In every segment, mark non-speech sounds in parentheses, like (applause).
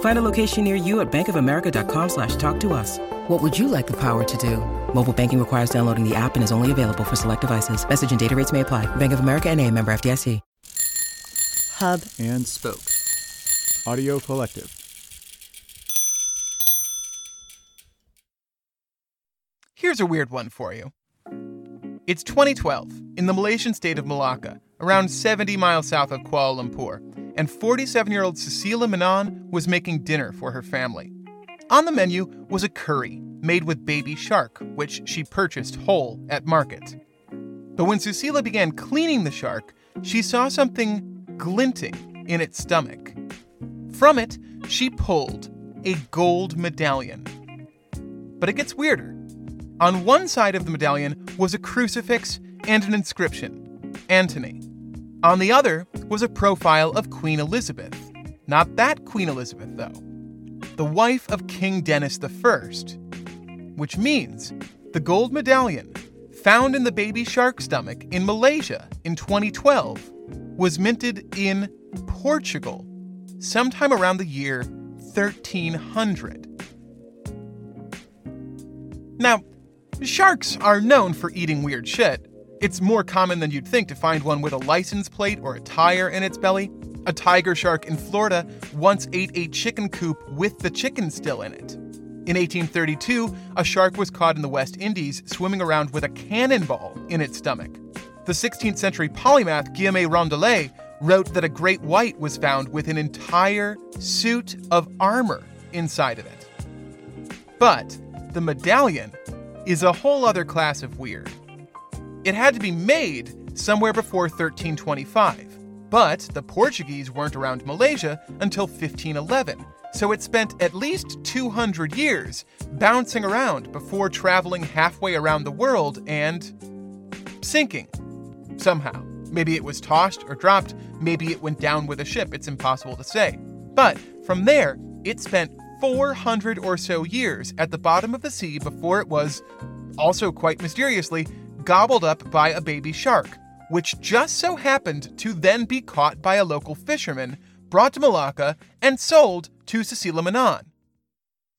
Find a location near you at bankofamerica.com slash talk to us. What would you like the power to do? Mobile banking requires downloading the app and is only available for select devices. Message and data rates may apply. Bank of America and a member FDIC. Hub and Spoke. Audio Collective. Here's a weird one for you. It's 2012 in the Malaysian state of Malacca, around 70 miles south of Kuala Lumpur, and 47 year old Cecilia Manan was making dinner for her family. On the menu was a curry made with baby shark, which she purchased whole at market. But when Cecilia began cleaning the shark, she saw something glinting in its stomach. From it, she pulled a gold medallion. But it gets weirder. On one side of the medallion was a crucifix and an inscription Antony. On the other was a profile of Queen Elizabeth. Not that Queen Elizabeth, though. The wife of King Denis I, which means the gold medallion found in the baby shark stomach in Malaysia in 2012 was minted in Portugal sometime around the year 1300. Now, sharks are known for eating weird shit. It's more common than you'd think to find one with a license plate or a tire in its belly. A tiger shark in Florida once ate a chicken coop with the chicken still in it. In 1832, a shark was caught in the West Indies swimming around with a cannonball in its stomach. The 16th century polymath Guillaume Rondelet wrote that a great white was found with an entire suit of armor inside of it. But the medallion is a whole other class of weird. It had to be made somewhere before 1325, but the Portuguese weren't around Malaysia until 1511, so it spent at least 200 years bouncing around before traveling halfway around the world and sinking somehow. Maybe it was tossed or dropped, maybe it went down with a ship, it's impossible to say. But from there, it spent 400 or so years at the bottom of the sea before it was, also quite mysteriously, gobbled up by a baby shark, which just so happened to then be caught by a local fisherman, brought to Malacca, and sold to Cecilia Manan.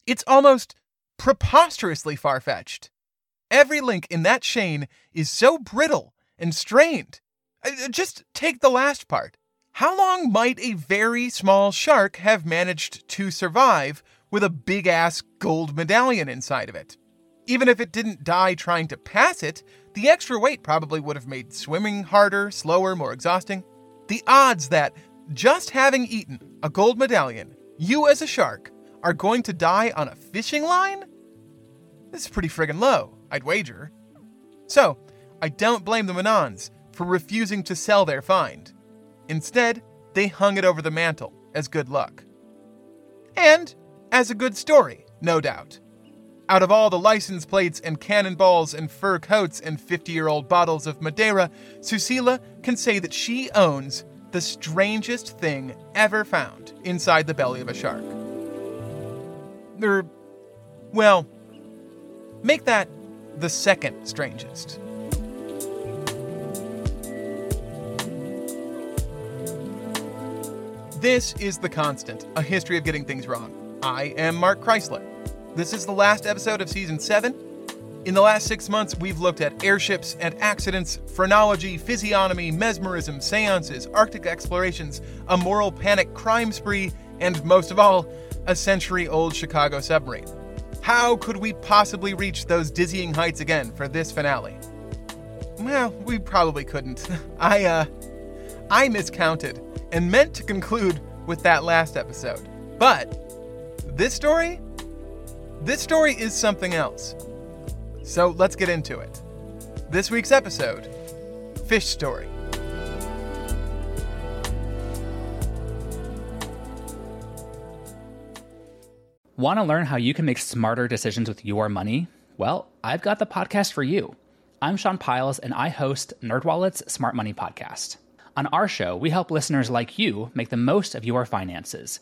It's almost preposterously far fetched. Every link in that chain is so brittle and strained. Uh, just take the last part. How long might a very small shark have managed to survive with a big ass gold medallion inside of it? Even if it didn't die trying to pass it, the extra weight probably would have made swimming harder, slower, more exhausting. The odds that, just having eaten a gold medallion, you as a shark are going to die on a fishing line? This is pretty friggin' low, I'd wager. So, I don't blame the Manans for refusing to sell their find. Instead, they hung it over the mantle as good luck. And as a good story, no doubt. Out of all the license plates and cannonballs and fur coats and 50 year old bottles of Madeira, Susila can say that she owns the strangest thing ever found inside the belly of a shark. Er, well, make that the second strangest. This is The Constant, a history of getting things wrong. I am Mark Chrisler. This is the last episode of season 7. In the last six months, we've looked at airships and accidents, phrenology, physiognomy, mesmerism, seances, Arctic explorations, a moral panic crime spree, and most of all, a century old Chicago submarine. How could we possibly reach those dizzying heights again for this finale? Well, we probably couldn't. (laughs) I, uh, I miscounted and meant to conclude with that last episode. But this story? This story is something else. So let's get into it. This week's episode Fish Story. Want to learn how you can make smarter decisions with your money? Well, I've got the podcast for you. I'm Sean Pyles, and I host NerdWallet's Smart Money Podcast. On our show, we help listeners like you make the most of your finances.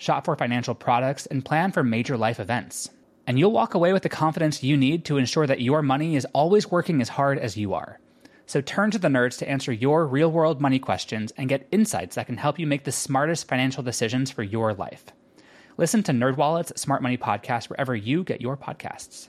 shop for financial products, and plan for major life events. And you'll walk away with the confidence you need to ensure that your money is always working as hard as you are. So turn to the nerds to answer your real world money questions and get insights that can help you make the smartest financial decisions for your life. Listen to NerdWallet's Smart Money Podcast wherever you get your podcasts.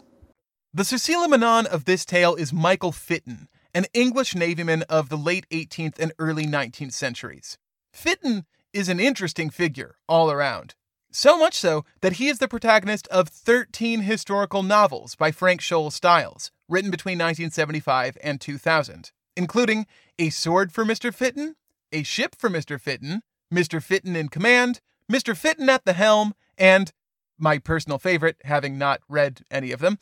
The Cecilia Manan of this tale is Michael Fitton, an English navyman of the late 18th and early 19th centuries. Fitton is an interesting figure all around. So much so that he is the protagonist of 13 historical novels by Frank Showell Styles, written between 1975 and 2000, including A Sword for Mr. Fitton, A Ship for Mr. Fitton, Mr. Fitton in Command, Mr. Fitton at the Helm, and, my personal favorite, having not read any of them,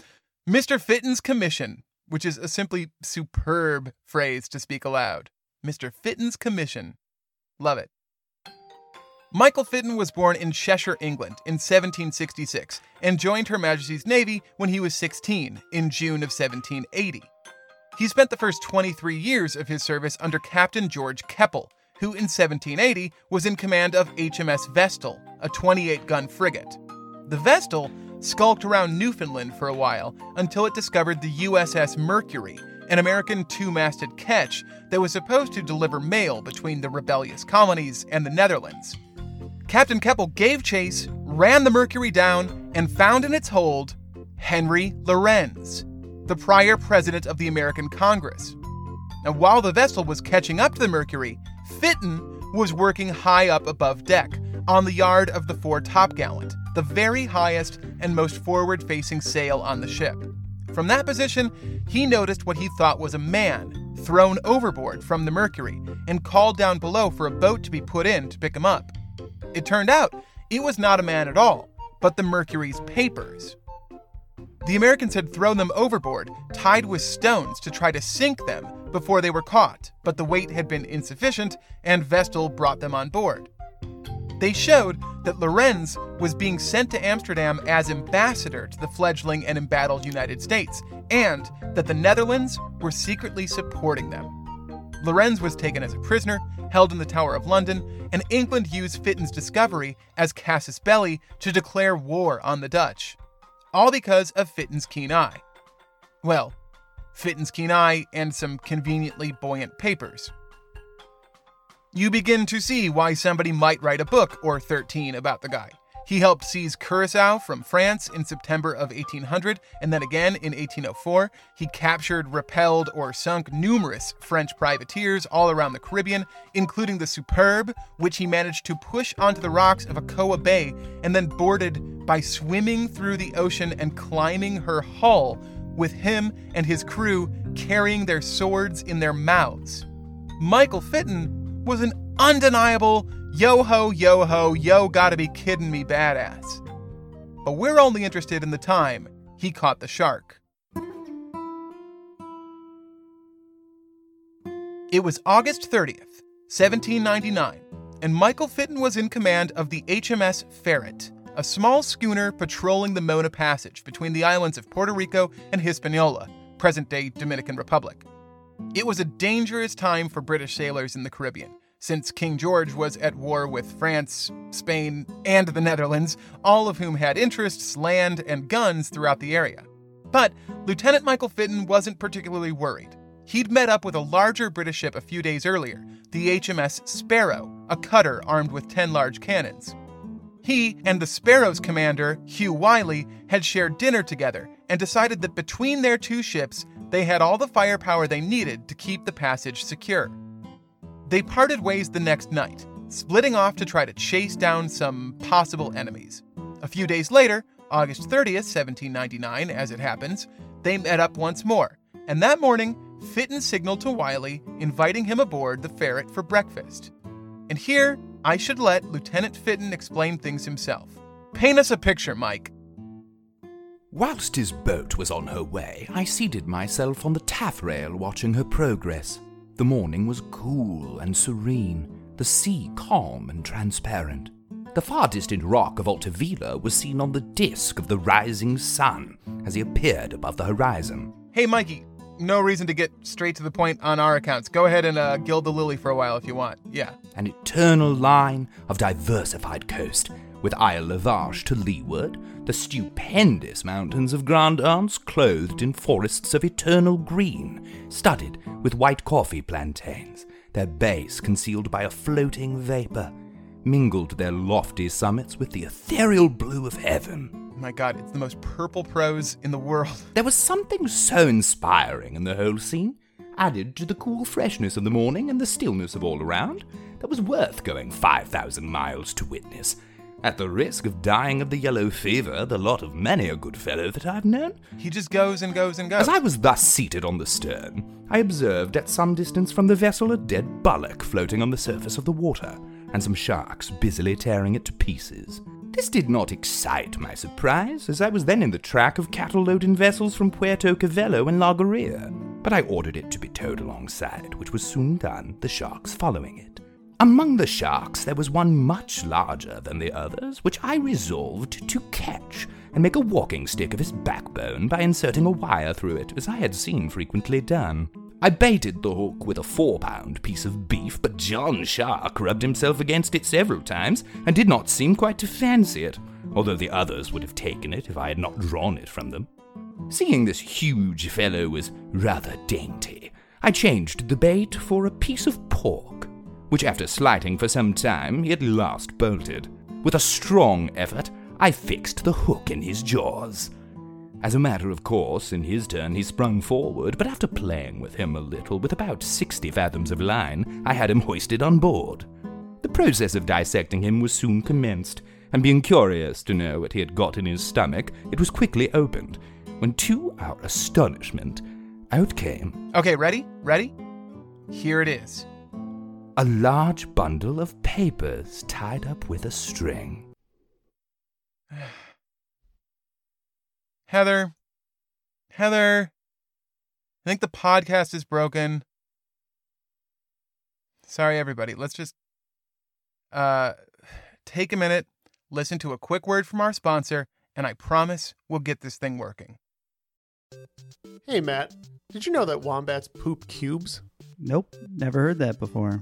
Mr. Fitton's Commission, which is a simply superb phrase to speak aloud. Mr. Fitton's Commission. Love it. Michael Fitton was born in Cheshire, England in 1766 and joined Her Majesty's Navy when he was 16 in June of 1780. He spent the first 23 years of his service under Captain George Keppel, who in 1780 was in command of HMS Vestal, a 28 gun frigate. The Vestal skulked around Newfoundland for a while until it discovered the USS Mercury, an American two masted ketch that was supposed to deliver mail between the rebellious colonies and the Netherlands. Captain Keppel gave chase, ran the Mercury down, and found in its hold Henry Laurens, the prior president of the American Congress. And while the vessel was catching up to the Mercury, Fitton was working high up above deck on the yard of the fore topgallant, the very highest and most forward facing sail on the ship. From that position, he noticed what he thought was a man thrown overboard from the Mercury and called down below for a boat to be put in to pick him up. It turned out it was not a man at all, but the Mercury's papers. The Americans had thrown them overboard, tied with stones to try to sink them before they were caught, but the weight had been insufficient, and Vestal brought them on board. They showed that Laurens was being sent to Amsterdam as ambassador to the fledgling and embattled United States, and that the Netherlands were secretly supporting them. Laurens was taken as a prisoner, held in the Tower of London, and England used Fitton's discovery as casus belli to declare war on the Dutch. All because of Fitton's keen eye. Well, Fitton's keen eye and some conveniently buoyant papers. You begin to see why somebody might write a book or 13 about the guy. He helped seize Curacao from France in September of 1800 and then again in 1804. He captured, repelled, or sunk numerous French privateers all around the Caribbean, including the Superb, which he managed to push onto the rocks of Ocoa Bay and then boarded by swimming through the ocean and climbing her hull, with him and his crew carrying their swords in their mouths. Michael Fitton was an undeniable yo ho, yo ho, yo gotta be kidding me badass. But we're only interested in the time he caught the shark. It was August 30th, 1799, and Michael Fitton was in command of the HMS Ferret, a small schooner patrolling the Mona Passage between the islands of Puerto Rico and Hispaniola, present day Dominican Republic. It was a dangerous time for British sailors in the Caribbean since King George was at war with France, Spain, and the Netherlands, all of whom had interests, land, and guns throughout the area. But Lieutenant Michael Fitton wasn't particularly worried. He'd met up with a larger British ship a few days earlier, the HMS Sparrow, a cutter armed with 10 large cannons. He and the Sparrow's commander, Hugh Wiley, had shared dinner together and decided that between their two ships, they had all the firepower they needed to keep the passage secure. They parted ways the next night, splitting off to try to chase down some possible enemies. A few days later, August 30th, 1799, as it happens, they met up once more, and that morning, Fitton signaled to Wiley, inviting him aboard the Ferret for breakfast. And here, I should let Lieutenant Fitton explain things himself. Paint us a picture, Mike. Whilst his boat was on her way, I seated myself on the taffrail watching her progress. The morning was cool and serene, the sea calm and transparent. The far distant rock of Alta Vela was seen on the disk of the rising sun as he appeared above the horizon. Hey, Mikey, no reason to get straight to the point on our accounts. Go ahead and uh, gild the lily for a while if you want. Yeah. An eternal line of diversified coast, with Isle Lavarche to leeward, the stupendous mountains of Grand Anse clothed in forests of eternal green, studded with white coffee plantains, their base concealed by a floating vapor, mingled their lofty summits with the ethereal blue of heaven. My god, it's the most purple prose in the world. There was something so inspiring in the whole scene, added to the cool freshness of the morning and the stillness of all around, that was worth going 5,000 miles to witness. At the risk of dying of the yellow fever, the lot of many a good fellow that I've known. He just goes and goes and goes. As I was thus seated on the stern, I observed at some distance from the vessel a dead bullock floating on the surface of the water, and some sharks busily tearing it to pieces. This did not excite my surprise, as I was then in the track of cattle loading vessels from Puerto Cabello and La but I ordered it to be towed alongside, which was soon done, the sharks following it. Among the sharks there was one much larger than the others, which I resolved to catch and make a walking stick of his backbone by inserting a wire through it, as I had seen frequently done. I baited the hook with a four pound piece of beef, but John Shark rubbed himself against it several times and did not seem quite to fancy it, although the others would have taken it if I had not drawn it from them. Seeing this huge fellow was rather dainty, I changed the bait for a piece of pork, which after slighting for some time he at last bolted. With a strong effort, I fixed the hook in his jaws. As a matter of course, in his turn he sprung forward, but after playing with him a little, with about sixty fathoms of line, I had him hoisted on board. The process of dissecting him was soon commenced, and being curious to know what he had got in his stomach, it was quickly opened, when to our astonishment, out came. Okay, ready? Ready? Here it is. A large bundle of papers tied up with a string. (sighs) Heather, Heather, I think the podcast is broken. Sorry, everybody. Let's just uh, take a minute, listen to a quick word from our sponsor, and I promise we'll get this thing working. Hey, Matt. Did you know that wombats poop cubes? Nope, never heard that before.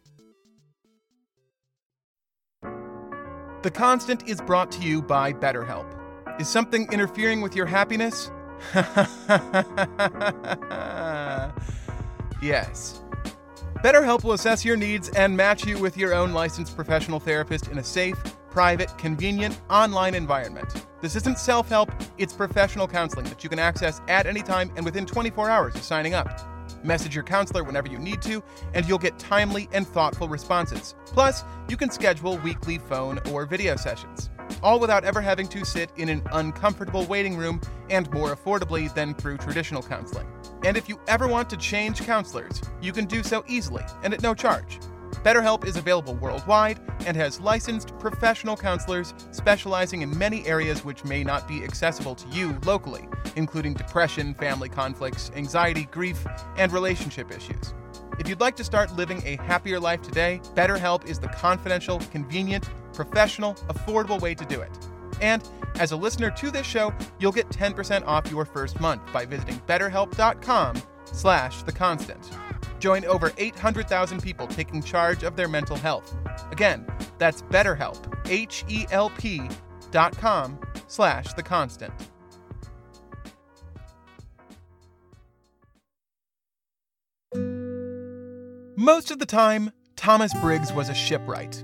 The Constant is brought to you by BetterHelp. Is something interfering with your happiness? (laughs) yes. BetterHelp will assess your needs and match you with your own licensed professional therapist in a safe, private, convenient, online environment. This isn't self help, it's professional counseling that you can access at any time and within 24 hours of signing up. Message your counselor whenever you need to, and you'll get timely and thoughtful responses. Plus, you can schedule weekly phone or video sessions, all without ever having to sit in an uncomfortable waiting room and more affordably than through traditional counseling. And if you ever want to change counselors, you can do so easily and at no charge. BetterHelp is available worldwide and has licensed professional counselors specializing in many areas which may not be accessible to you locally, including depression, family conflicts, anxiety, grief, and relationship issues. If you'd like to start living a happier life today, BetterHelp is the confidential, convenient, professional, affordable way to do it. And as a listener to this show, you'll get 10% off your first month by visiting betterhelp.com slash the constant. Join over 800,000 people taking charge of their mental health. Again, that's BetterHelp, H-E-L-P dot com slash the constant. Most of the time, Thomas Briggs was a shipwright.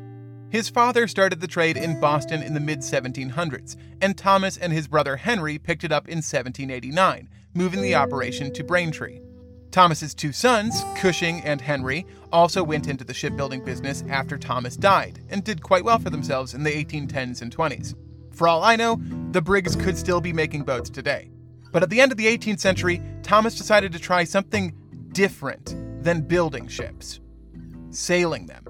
His father started the trade in Boston in the mid 1700s, and Thomas and his brother Henry picked it up in 1789, moving the operation to Braintree. Thomas's two sons, Cushing and Henry, also went into the shipbuilding business after Thomas died and did quite well for themselves in the 1810s and 20s. For all I know, the Briggs could still be making boats today. But at the end of the 18th century, Thomas decided to try something different than building ships sailing them.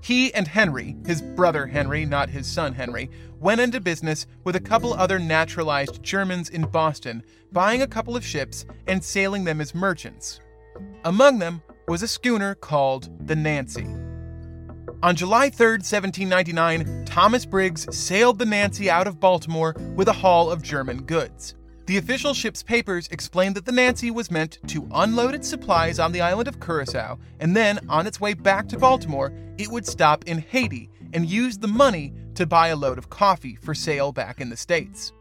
He and Henry, his brother Henry, not his son Henry, went into business with a couple other naturalized Germans in Boston, buying a couple of ships and sailing them as merchants. Among them was a schooner called the Nancy. On July 3, 1799, Thomas Briggs sailed the Nancy out of Baltimore with a haul of German goods. The official ship's papers explained that the Nancy was meant to unload its supplies on the island of Curacao, and then, on its way back to Baltimore, it would stop in Haiti and use the money to buy a load of coffee for sale back in the States.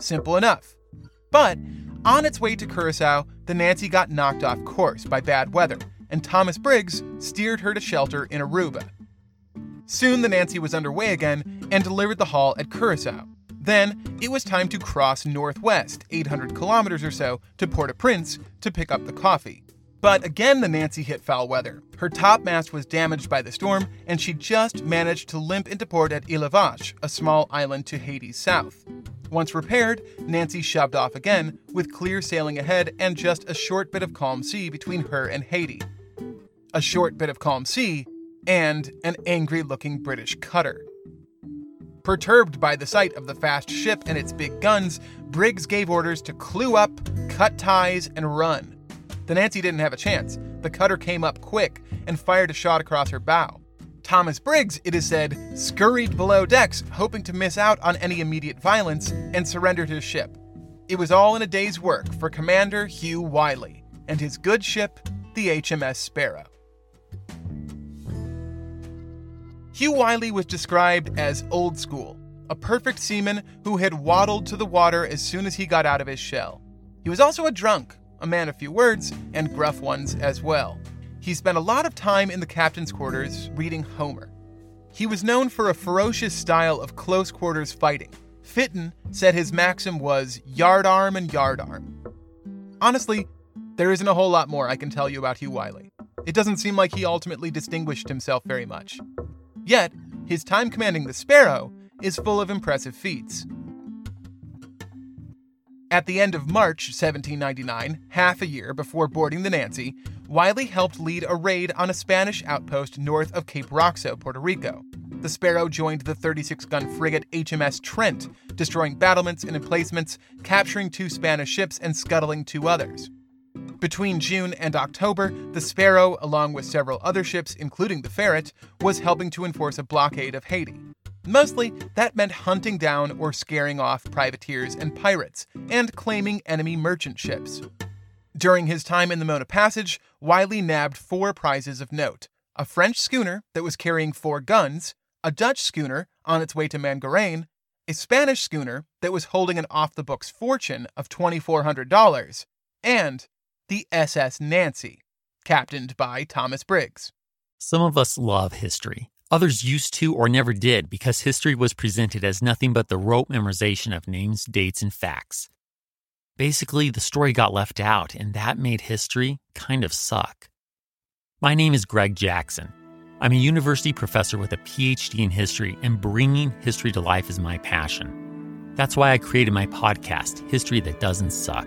Simple enough. But on its way to Curacao, the Nancy got knocked off course by bad weather, and Thomas Briggs steered her to shelter in Aruba. Soon the Nancy was underway again and delivered the haul at Curacao. Then it was time to cross northwest, 800 kilometers or so, to Port au Prince to pick up the coffee. But again, the Nancy hit foul weather. Her topmast was damaged by the storm, and she just managed to limp into port at Ile Vache, a small island to Haiti's south. Once repaired, Nancy shoved off again, with clear sailing ahead and just a short bit of calm sea between her and Haiti. A short bit of calm sea, and an angry looking British cutter. Perturbed by the sight of the fast ship and its big guns, Briggs gave orders to clue up, cut ties, and run. The Nancy didn't have a chance. The cutter came up quick and fired a shot across her bow. Thomas Briggs, it is said, scurried below decks, hoping to miss out on any immediate violence, and surrendered his ship. It was all in a day's work for Commander Hugh Wiley and his good ship, the HMS Sparrow. Hugh Wiley was described as old school, a perfect seaman who had waddled to the water as soon as he got out of his shell. He was also a drunk, a man of few words, and gruff ones as well. He spent a lot of time in the captain's quarters reading Homer. He was known for a ferocious style of close quarters fighting. Fitton said his maxim was yard arm and yard arm. Honestly, there isn't a whole lot more I can tell you about Hugh Wiley. It doesn't seem like he ultimately distinguished himself very much. Yet, his time commanding the Sparrow is full of impressive feats. At the end of March 1799, half a year before boarding the Nancy, Wiley helped lead a raid on a Spanish outpost north of Cape Roxo, Puerto Rico. The Sparrow joined the 36 gun frigate HMS Trent, destroying battlements and emplacements, capturing two Spanish ships, and scuttling two others. Between June and October, the Sparrow, along with several other ships, including the Ferret, was helping to enforce a blockade of Haiti. Mostly, that meant hunting down or scaring off privateers and pirates, and claiming enemy merchant ships. During his time in the Mona Passage, Wiley nabbed four prizes of note a French schooner that was carrying four guns, a Dutch schooner on its way to Mangarene, a Spanish schooner that was holding an off the books fortune of $2,400, and the SS Nancy, captained by Thomas Briggs. Some of us love history. Others used to or never did because history was presented as nothing but the rote memorization of names, dates, and facts. Basically, the story got left out, and that made history kind of suck. My name is Greg Jackson. I'm a university professor with a PhD in history, and bringing history to life is my passion. That's why I created my podcast, History That Doesn't Suck.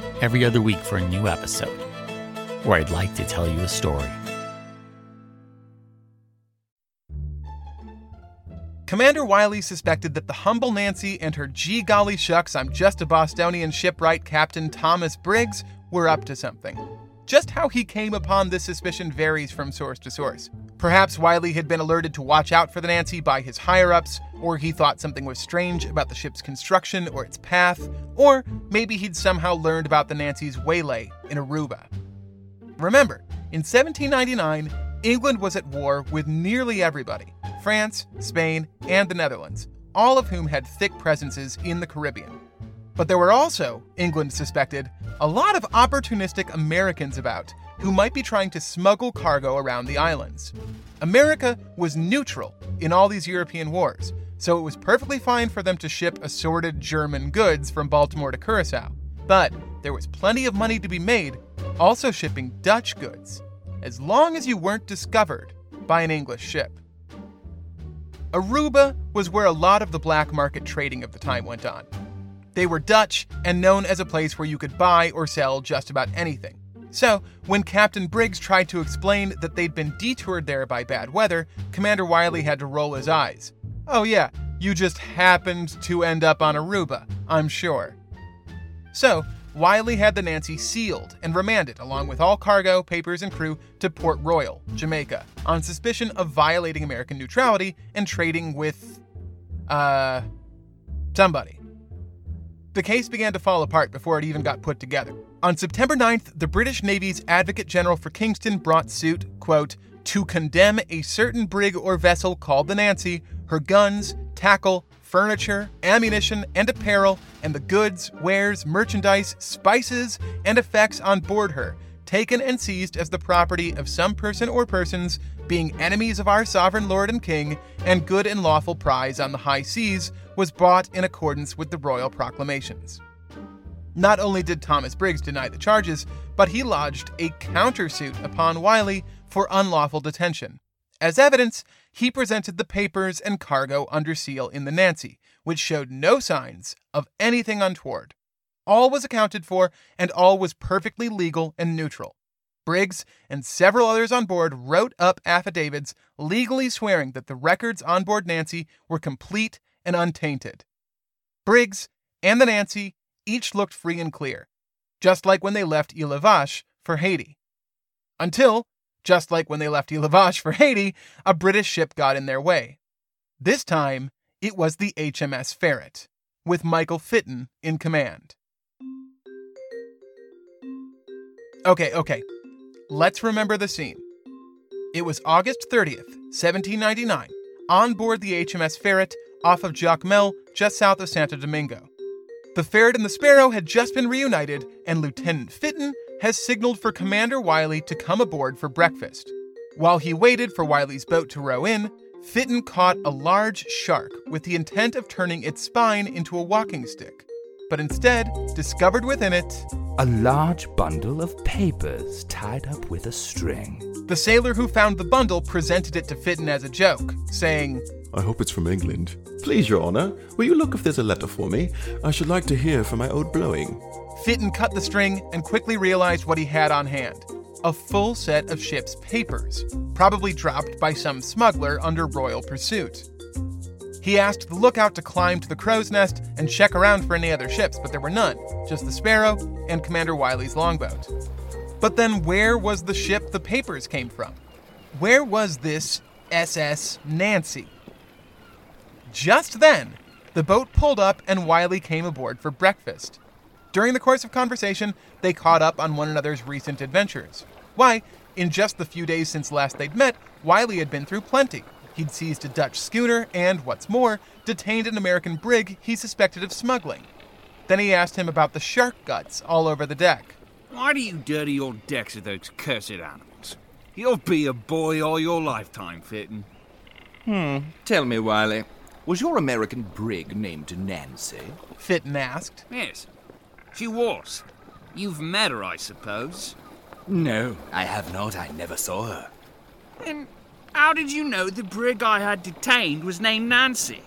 every other week for a new episode where I'd like to tell you a story. Commander Wiley suspected that the humble Nancy and her gee golly shucks, I'm just a Bostonian shipwright Captain Thomas Briggs were up to something. Just how he came upon this suspicion varies from source to source. Perhaps Wiley had been alerted to watch out for the Nancy by his higher ups, or he thought something was strange about the ship's construction or its path, or maybe he'd somehow learned about the Nancy's waylay in Aruba. Remember, in 1799, England was at war with nearly everybody France, Spain, and the Netherlands, all of whom had thick presences in the Caribbean. But there were also, England suspected, a lot of opportunistic Americans about who might be trying to smuggle cargo around the islands. America was neutral in all these European wars, so it was perfectly fine for them to ship assorted German goods from Baltimore to Curacao. But there was plenty of money to be made also shipping Dutch goods, as long as you weren't discovered by an English ship. Aruba was where a lot of the black market trading of the time went on. They were Dutch and known as a place where you could buy or sell just about anything. So, when Captain Briggs tried to explain that they'd been detoured there by bad weather, Commander Wiley had to roll his eyes. Oh, yeah, you just happened to end up on Aruba, I'm sure. So, Wiley had the Nancy sealed and remanded, along with all cargo, papers, and crew, to Port Royal, Jamaica, on suspicion of violating American neutrality and trading with. uh. somebody. The case began to fall apart before it even got put together. On September 9th, the British Navy's Advocate General for Kingston brought suit, quote, to condemn a certain brig or vessel called the Nancy, her guns, tackle, furniture, ammunition, and apparel, and the goods, wares, merchandise, spices, and effects on board her, taken and seized as the property of some person or persons, being enemies of our sovereign lord and king, and good and lawful prize on the high seas, was bought in accordance with the royal proclamations. Not only did Thomas Briggs deny the charges, but he lodged a countersuit upon Wiley for unlawful detention. As evidence, he presented the papers and cargo under seal in the Nancy, which showed no signs of anything untoward. All was accounted for, and all was perfectly legal and neutral. Briggs and several others on board wrote up affidavits legally swearing that the records on board Nancy were complete and untainted. Briggs and the Nancy each looked free and clear, just like when they left Ile Vache for Haiti. Until just like when they left Ile Vache for Haiti, a British ship got in their way. This time, it was the HMS Ferret, with Michael Fitton in command. Okay, okay, let's remember the scene. It was August 30th, 1799, on board the HMS Ferret off of Jacmel, just south of Santo Domingo. The Ferret and the Sparrow had just been reunited, and Lieutenant Fitton has signaled for Commander Wiley to come aboard for breakfast. While he waited for Wiley's boat to row in, Fitton caught a large shark with the intent of turning its spine into a walking stick, but instead discovered within it a large bundle of papers tied up with a string. The sailor who found the bundle presented it to Fitton as a joke, saying, I hope it's from England. Please, Your Honor, will you look if there's a letter for me? I should like to hear from my old blowing. Fitton cut the string and quickly realized what he had on hand a full set of ship's papers, probably dropped by some smuggler under royal pursuit. He asked the lookout to climb to the crow's nest and check around for any other ships, but there were none, just the Sparrow and Commander Wiley's longboat. But then where was the ship the papers came from? Where was this SS Nancy? Just then, the boat pulled up and Wiley came aboard for breakfast. During the course of conversation, they caught up on one another's recent adventures. Why, in just the few days since last they'd met, Wiley had been through plenty. He'd seized a Dutch schooner and, what's more, detained an American brig he suspected of smuggling. Then he asked him about the shark guts all over the deck. Why do you dirty your decks with those cursed animals? You'll be a boy all your lifetime, Fitton. Hmm. Tell me, Wiley, was your American brig named Nancy? Fitton asked. Yes, she was. You've met her, I suppose. No, I have not. I never saw her. Then how did you know the brig I had detained was named Nancy?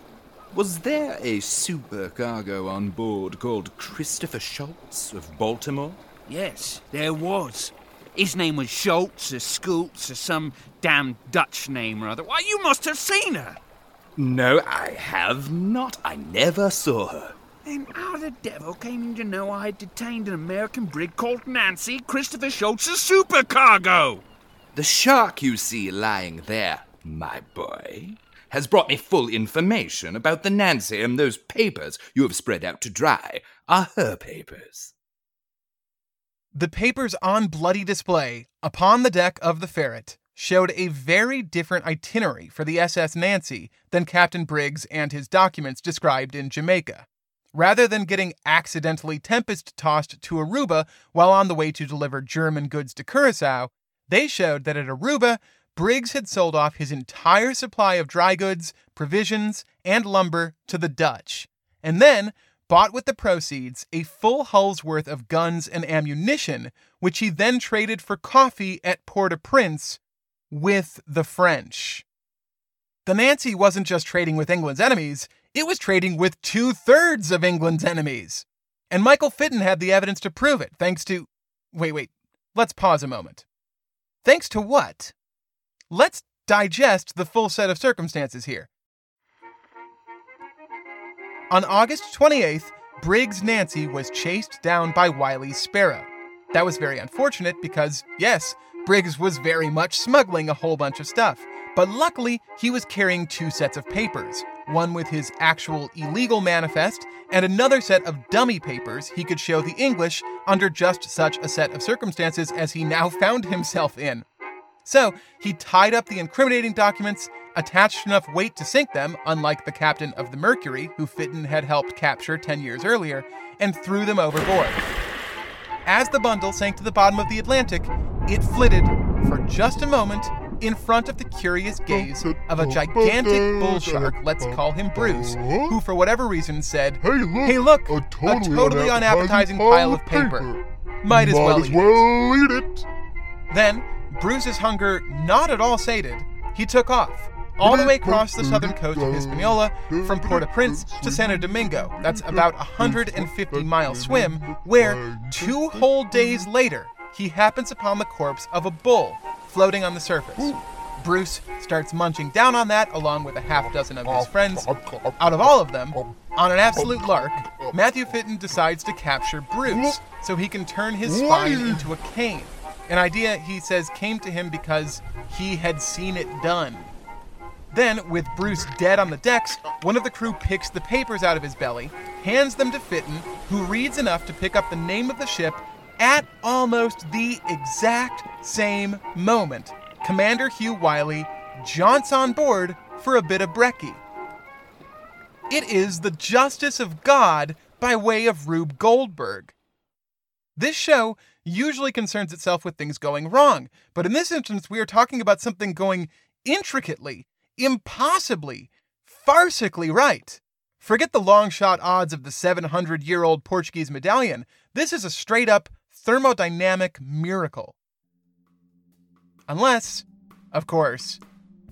Was there a supercargo on board called Christopher Schultz of Baltimore? Yes, there was. His name was Schultz or Schultz or some damn Dutch name or other. Why, you must have seen her. No, I have not. I never saw her. Then how the devil came you to know I had detained an American brig called Nancy Christopher Schultz's supercargo? The shark you see lying there, my boy, has brought me full information about the Nancy, and those papers you have spread out to dry are her papers. The papers on bloody display upon the deck of the Ferret showed a very different itinerary for the SS Nancy than Captain Briggs and his documents described in Jamaica. Rather than getting accidentally tempest tossed to Aruba while on the way to deliver German goods to Curacao, they showed that at Aruba, Briggs had sold off his entire supply of dry goods, provisions, and lumber to the Dutch, and then bought with the proceeds a full hull's worth of guns and ammunition, which he then traded for coffee at Port au Prince with the French. The Nancy wasn't just trading with England's enemies, it was trading with two thirds of England's enemies. And Michael Fitton had the evidence to prove it, thanks to. Wait, wait, let's pause a moment. Thanks to what? Let's digest the full set of circumstances here. On August 28th, Briggs Nancy was chased down by Wiley's Sparrow. That was very unfortunate because, yes, Briggs was very much smuggling a whole bunch of stuff. But luckily, he was carrying two sets of papers one with his actual illegal manifest, and another set of dummy papers he could show the English under just such a set of circumstances as he now found himself in. So, he tied up the incriminating documents, attached enough weight to sink them, unlike the captain of the Mercury, who Fitton had helped capture 10 years earlier, and threw them overboard. As the bundle sank to the bottom of the Atlantic, it flitted, for just a moment, in front of the curious gaze of a gigantic bull shark, let's call him Bruce, who for whatever reason said, Hey look, hey, look a, totally a totally unappetizing pile of paper. paper. Might as Might well, as eat, well it. eat it. Then, Bruce's hunger not at all sated, he took off, all the way across the southern coast of Hispaniola from Port-au-Prince to Santo Domingo. That's about a 150 mile swim, where two whole days later, he happens upon the corpse of a bull floating on the surface. Bruce starts munching down on that along with a half dozen of his friends. Out of all of them, on an absolute lark, Matthew Fitton decides to capture Bruce so he can turn his spine into a cane. An idea he says came to him because he had seen it done. Then, with Bruce dead on the decks, one of the crew picks the papers out of his belly, hands them to Fitton, who reads enough to pick up the name of the ship at almost the exact same moment, Commander Hugh Wiley jaunts on board for a bit of brekkie. It is the justice of God by way of Rube Goldberg. This show usually concerns itself with things going wrong, but in this instance, we are talking about something going intricately, impossibly, farcically right. Forget the long shot odds of the 700 year old Portuguese medallion. This is a straight up thermodynamic miracle. Unless, of course,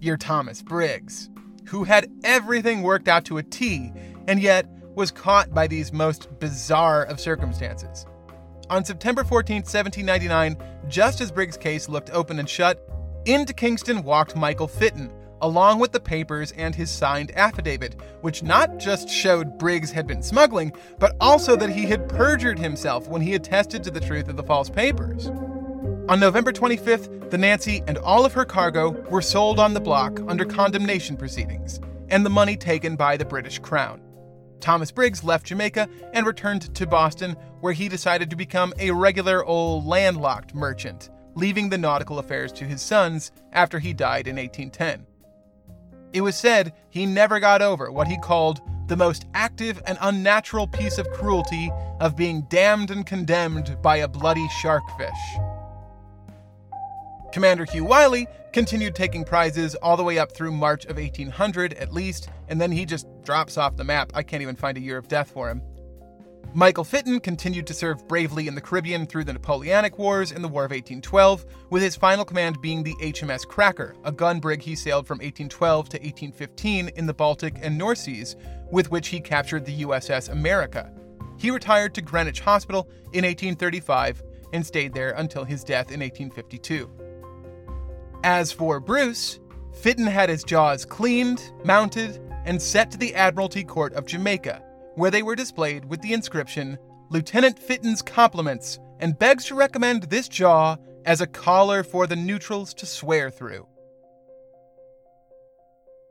you're Thomas Briggs, who had everything worked out to a T and yet was caught by these most bizarre of circumstances. On September 14, 1799, just as Briggs' case looked open and shut, into Kingston walked Michael Fitton, along with the papers and his signed affidavit, which not just showed Briggs had been smuggling, but also that he had perjured himself when he attested to the truth of the false papers. On November 25th, the Nancy and all of her cargo were sold on the block under condemnation proceedings, and the money taken by the British Crown. Thomas Briggs left Jamaica and returned to Boston, where he decided to become a regular old landlocked merchant, leaving the nautical affairs to his sons after he died in 1810. It was said he never got over what he called the most active and unnatural piece of cruelty of being damned and condemned by a bloody sharkfish. Commander Hugh Wiley continued taking prizes all the way up through March of 1800 at least, and then he just drops off the map. I can't even find a year of death for him. Michael Fitton continued to serve bravely in the Caribbean through the Napoleonic Wars and the War of 1812, with his final command being the HMS Cracker, a gun brig he sailed from 1812 to 1815 in the Baltic and North Seas, with which he captured the USS America. He retired to Greenwich Hospital in 1835 and stayed there until his death in 1852. As for Bruce, Fitton had his jaws cleaned, mounted, and set to the Admiralty Court of Jamaica, where they were displayed with the inscription Lieutenant Fitton's compliments and begs to recommend this jaw as a collar for the neutrals to swear through.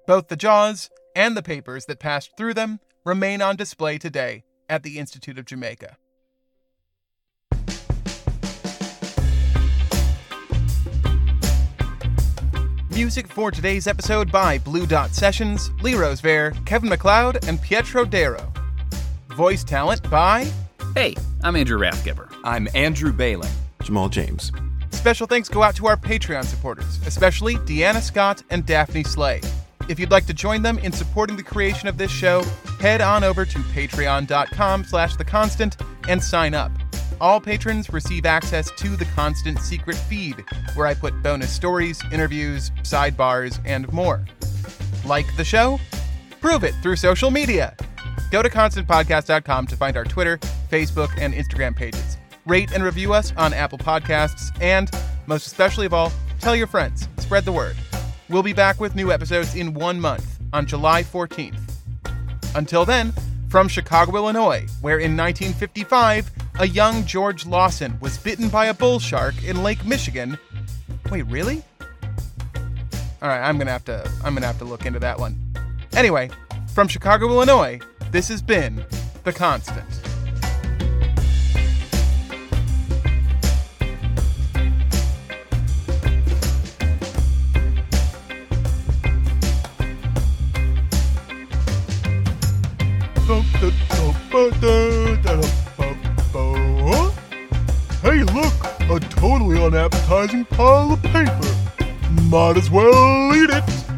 Both the jaws and the papers that passed through them remain on display today at the Institute of Jamaica. Music for today's episode by Blue Dot Sessions, Lee Rosevere, Kevin MacLeod, and Pietro Darrow. Voice talent by. Hey, I'm Andrew Rathgeber. I'm Andrew Bailey. Jamal James. Special thanks go out to our Patreon supporters, especially Deanna Scott and Daphne Slay. If you'd like to join them in supporting the creation of this show, head on over to patreon.com slash the constant and sign up. All patrons receive access to the Constant Secret feed, where I put bonus stories, interviews, sidebars, and more. Like the show? Prove it through social media. Go to constantpodcast.com to find our Twitter, Facebook, and Instagram pages. Rate and review us on Apple Podcasts, and, most especially of all, tell your friends. Spread the word. We'll be back with new episodes in one month on July 14th. Until then, from Chicago, Illinois, where in 1955, a young George Lawson was bitten by a bull shark in Lake Michigan. Wait, really? All right, I'm gonna have to I'm gonna have to look into that one. Anyway, from Chicago, Illinois, this has been the Constant. Hey, look! A totally unappetizing pile of paper. Might as well eat it.